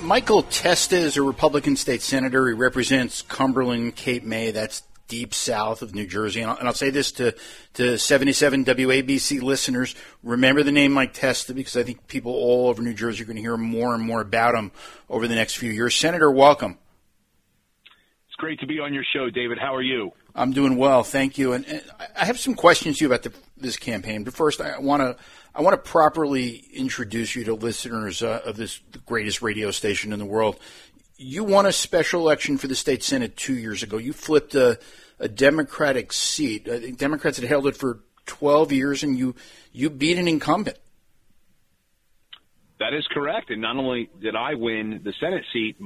Michael Testa is a Republican state senator. He represents Cumberland, Cape May. That's deep south of New Jersey. And I'll, and I'll, say this to, to 77 WABC listeners. Remember the name Mike Testa because I think people all over New Jersey are going to hear more and more about him over the next few years. Senator, welcome. Great to be on your show, David. How are you? I'm doing well, thank you. And, and I have some questions to you about the, this campaign. But first, I want to I want to properly introduce you to listeners uh, of this greatest radio station in the world. You won a special election for the state senate two years ago. You flipped a, a Democratic seat. I think Democrats had held it for 12 years, and you you beat an incumbent. That is correct. And not only did I win the Senate seat,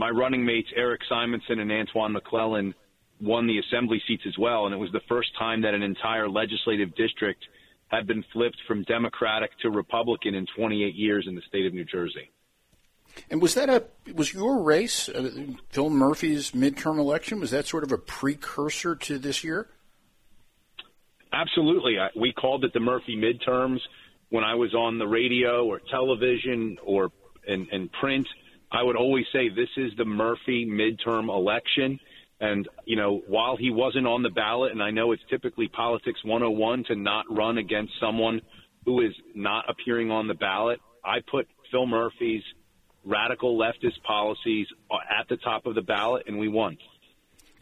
my running mates Erik Simonsen and Antoine McClellan won the assembly seats as well. And it was the first time that an entire legislative district – had been flipped from Democratic to Republican in 28 years in the state of New Jersey. And was that a was your race, uh, Phil Murphy's midterm election? Was that sort of a precursor to this year? Absolutely. I, we called it the Murphy midterms when I was on the radio or television or in, in print. I would always say this is the Murphy midterm election. And, you know, while he wasn't on the ballot, and I know it's typically politics 101 to not run against someone who is not appearing on the ballot, I put Phil Murphy's radical leftist policies at the top of the ballot, and we won.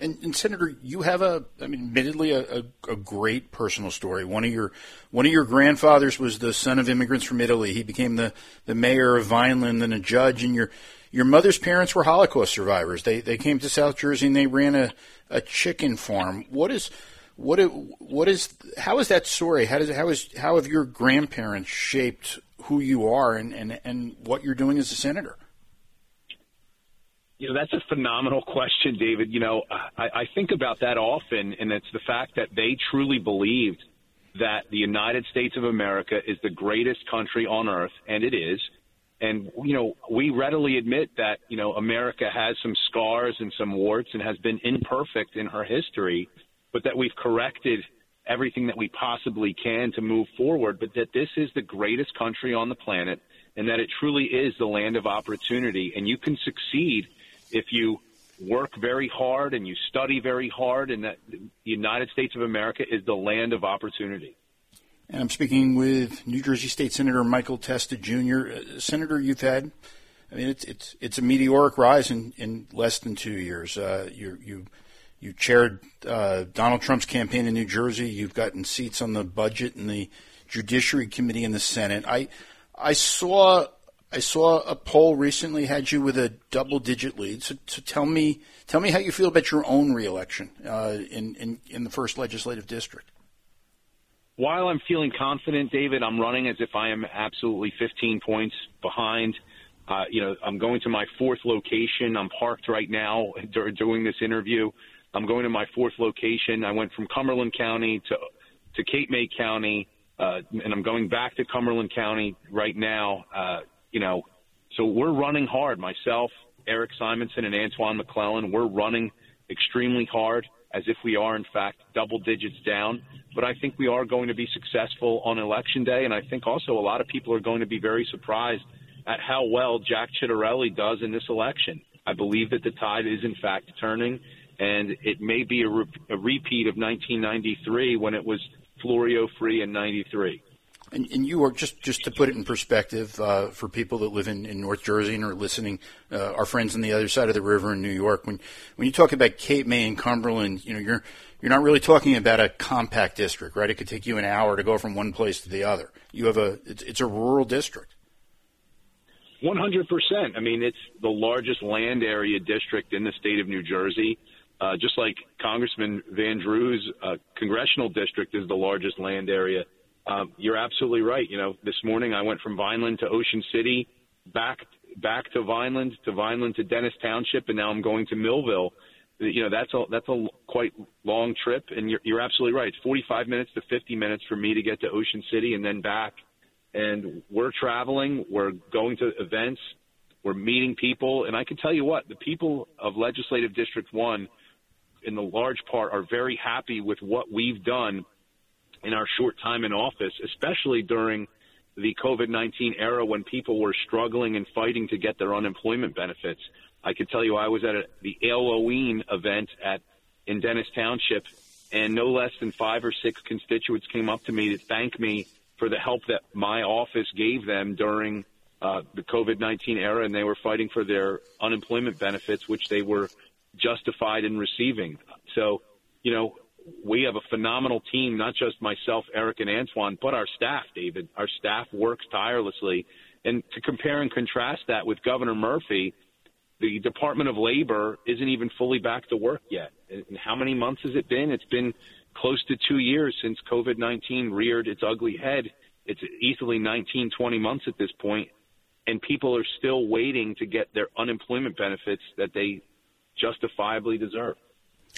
And, and, Senator, you have a, I mean, admittedly, a, a, a, great personal story. One of your one of your grandfathers was the son of immigrants from Italy. He became the, the mayor of Vineland and a judge. And your your mother's parents were Holocaust survivors. They they came to South Jersey and they ran a, a chicken farm. What is what what is how is that story? How does how is how have your grandparents shaped who you are and and, and what you're doing as a senator? You know, that's a phenomenal question, David. You know, I, I think about that often, and it's the fact that they truly believed that the United States of America is the greatest country on earth, and it is. And, you know, we readily admit that, you know, America has some scars and some warts and has been imperfect in her history, but that we've corrected everything that we possibly can to move forward, but that this is the greatest country on the planet and that it truly is the land of opportunity. And you can succeed if you work very hard and you study very hard, and that the United States of America is the land of opportunity. And I'm speaking with New Jersey State Senator Michael Testa Jr. Uh, Senator, you've had, I mean, it's it's it's a meteoric rise in, in less than two years. Uh, you you you chaired uh, Donald Trump's campaign in New Jersey. You've gotten seats on the budget and the Judiciary Committee in the Senate. I I saw I saw a poll recently had you with a double digit lead. So, so tell me tell me how you feel about your own reelection uh, in, in in the first legislative district while I'm feeling confident, David, I'm running as if I am absolutely 15 points behind. Uh, you know, I'm going to my fourth location. I'm parked right now doing this interview. I'm going to my fourth location. I went from Cumberland County to to Cape May County, uh, and I'm going back to Cumberland County right now. Uh, you know, so we're running hard. Myself, Erik Simonsen, and Antoine McClellan, we're running extremely hard as if we are, in fact, double digits down. But I think we are going to be successful on election day. And I think also a lot of people are going to be very surprised at how well Jack Ciattarelli does in this election. I believe that the tide is, in fact, turning. And it may be a, re- a repeat of 1993 when it was Florio free in 93. And, and, you are just just to put it in perspective uh, for people that live in, in North Jersey and are listening, uh, our friends on the other side of the river in New York. When when you talk about Cape May and Cumberland, you know you're you're not really talking about a compact district, right? It could take you an hour to go from one place to the other. You have a it's, it's a rural district. One hundred percent. I mean, it's the largest land area district in the state of New Jersey. Uh, just like Congressman Van Drew's uh, congressional district is the largest land area um, you're absolutely right. You know, this morning I went from Vineland to Ocean City, back back to Vineland, to Vineland to Dennis Township, and now I'm going to Millville. You know, that's a that's a quite long trip, and you're you're absolutely right. It's 45 minutes to 50 minutes for me to get to Ocean City and then back. And we're traveling, we're going to events, we're meeting people, and I can tell you what, the people of Legislative District One, in the large part, are very happy with what we've done in our short time in office, especially during the COVID 19 era when people were struggling and fighting to get their unemployment benefits. I could tell you I was at a, the Halloween event at in Dennis Township, and no less than five or six constituents came up to me to thank me for the help that my office gave them during uh, the COVID 19 era, and they were fighting for their unemployment benefits, which they were justified in receiving. So, you know, we have a phenomenal team, not just myself, Eric, and Antoine, but our staff, David. Our staff works tirelessly. And to compare and contrast that with Governor Murphy, the Department of Labor isn't even fully back to work yet. And how many months has it been? It's been close to two years since COVID 19 reared its ugly head. It's easily 19, 20 months at this point, and people are still waiting to get their unemployment benefits that they justifiably deserve.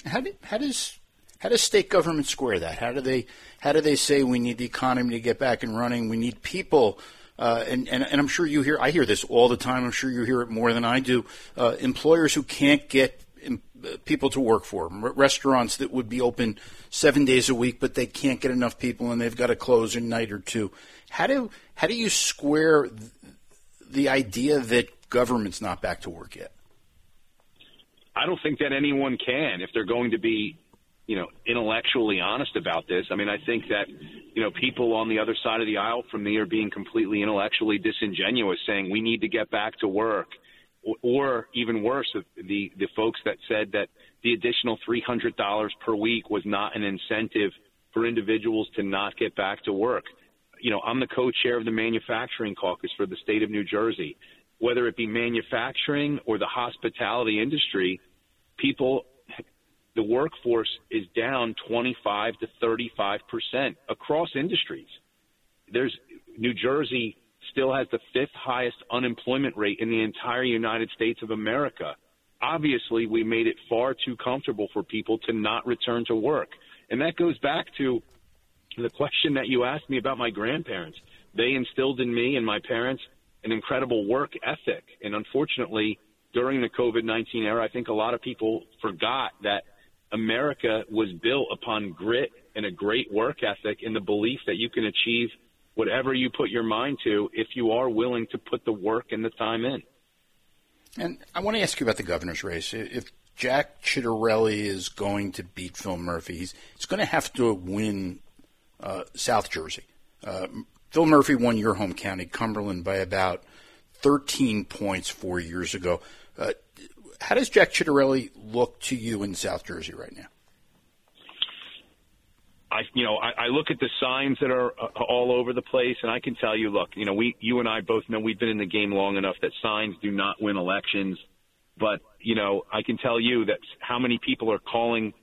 How, do, how does how does state government square that? How do they how do they say we need the economy to get back and running? We need people. Uh, and, and, and I'm sure you hear I hear this all the time. I'm sure you hear it more than I do. Uh, employers who can't get uh, people to work for them, restaurants that would be open seven days a week, but they can't get enough people and they've got to close a night or two. How do how do you square the idea that government's not back to work yet? I don't think that anyone can if they're going to be you know, intellectually honest about this. I mean, I think that, you know, people on the other side of the aisle from me are being completely intellectually disingenuous, saying we need to get back to work, or, or even worse, the the folks that said that the additional three hundred dollars per week was not an incentive for individuals to not get back to work. You know, I'm the co-chair of the manufacturing caucus for the state of New Jersey. Whether it be manufacturing or the hospitality industry, people the workforce is down 25 to 35 percent across industries. There's New Jersey still has the fifth highest unemployment rate in the entire United States of America. Obviously, we made it far too comfortable for people to not return to work. And that goes back to the question that you asked me about my grandparents. They instilled in me and my parents an incredible work ethic. And unfortunately, during the COVID 19 era, I think a lot of people forgot that America was built upon grit and a great work ethic and the belief that you can achieve whatever you put your mind to if you are willing to put the work and the time in. And I want to ask you about the governor's race. If Jack Ciattarelli is going to beat Phil Murphy, he's, he's going to have to win uh, South Jersey. Uh, Phil Murphy won your home county, Cumberland, by about 13 points four years ago. Uh, how does Jack Ciattarelli look to you in South Jersey right now? I, you know, I, I look at the signs that are uh, all over the place, and I can tell you, look, you know, we, you and I both know we've been in the game long enough that signs do not win elections. But you know, I can tell you that how many people are calling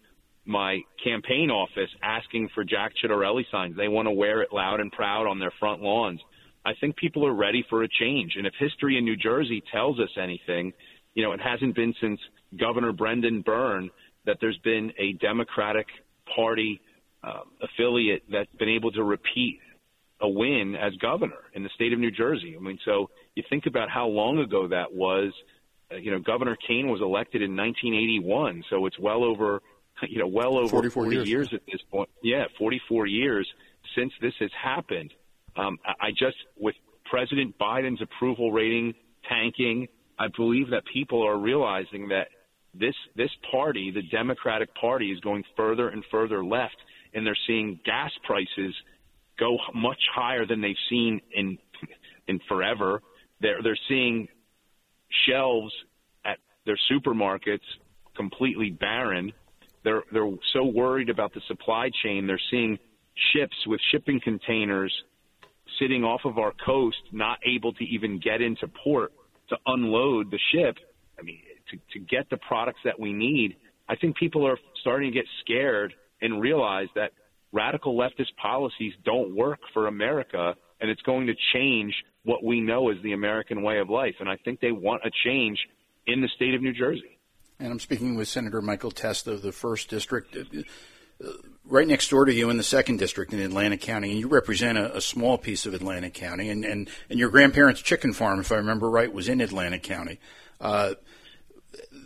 my campaign office asking for Jack Ciattarelli signs. They want to wear it loud and proud on their front lawns. I think people are ready for a change, and if history in New Jersey tells us anything, you know, it hasn't been since Governor Brendan Byrne that there's been a Democratic Party uh, affiliate that's been able to repeat a win as governor in the state of New Jersey. I mean, so you think about how long ago that was. Uh, you know, Governor Kean was elected in 1981, so it's well over, you know, well over 44 40 years. years at this point. Yeah, 44 years since this has happened. Um, I just, with President Biden's approval rating tanking, I believe that people are realizing that this this party, the Democratic Party, is going further and further left, and they're seeing gas prices go much higher than they've seen in in forever. They're they're seeing shelves at their supermarkets completely barren. They're they're so worried about the supply chain. They're seeing ships with shipping containers sitting off of our coast, not able to even get into port to unload the ship. I mean, to, to get the products that we need. I think people are starting to get scared and realize that radical leftist policies don't work for America, and it's going to change what we know as the American way of life. And I think they want a change in the state of New Jersey. And I'm speaking with Senator Michael Testa of the first district right next door to you in the second district in Atlantic County, and you represent a, a, small piece of Atlantic County, and, and, and your grandparents' chicken farm, if I remember right, was in Atlantic County. Uh,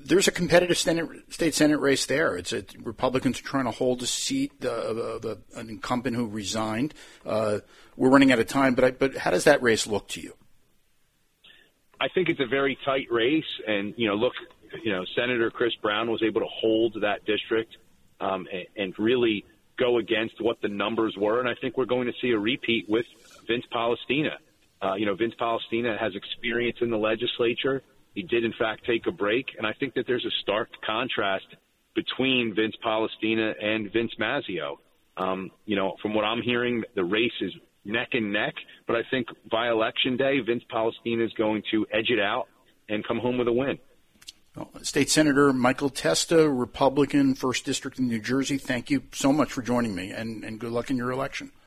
there's a competitive state senate race there. It's a, Republicans are trying to hold a seat of, of an incumbent who resigned. Uh, we're running out of time, but I, but how does that race look to you? I think it's a very tight race, and you know, look, you know, Senator Chris Brown was able to hold that district um, and, and really go against what the numbers were, and I think we're going to see a repeat with Vince Polistina. Uh, you know, Vince Polistina has experience in the legislature. He did, in fact, take a break, and I think that there's a stark contrast between Vince Polistina and Vince Mazzeo. Um, you know, from what I'm hearing, the race is neck and neck, but I think by election day, Vince Polistina is going to edge it out and come home with a win. State Senator Michael Testa, Republican, First District in New Jersey, thank you so much for joining me, and, and good luck in your election.